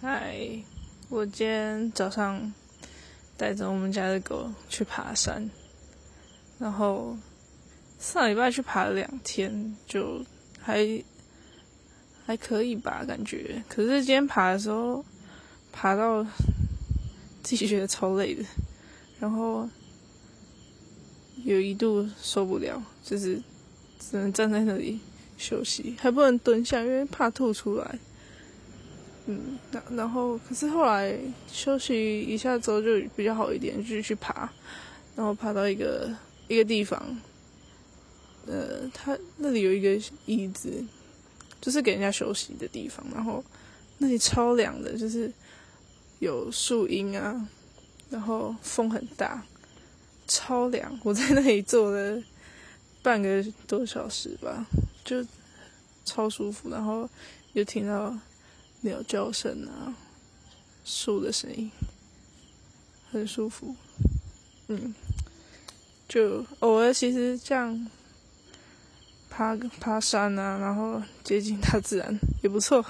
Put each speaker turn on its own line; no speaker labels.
嗨，我今天早上带着我们家的狗去爬山，然后上礼拜去爬了两天，就还还可以吧，感觉。可是今天爬的时候，爬到自己觉得超累的，然后有一度受不了，就是只能站在那里休息，还不能蹲下，因为怕吐出来。嗯，然然后可是后来休息一下之后就比较好一点，继续去爬，然后爬到一个一个地方，呃，它那里有一个椅子，就是给人家休息的地方，然后那里超凉的，就是有树荫啊，然后风很大，超凉。我在那里坐了半个多小时吧，就超舒服，然后又听到。鸟叫声啊，树的声音，很舒服。嗯，就偶尔其实这样爬爬山啊，然后接近大自然也不错。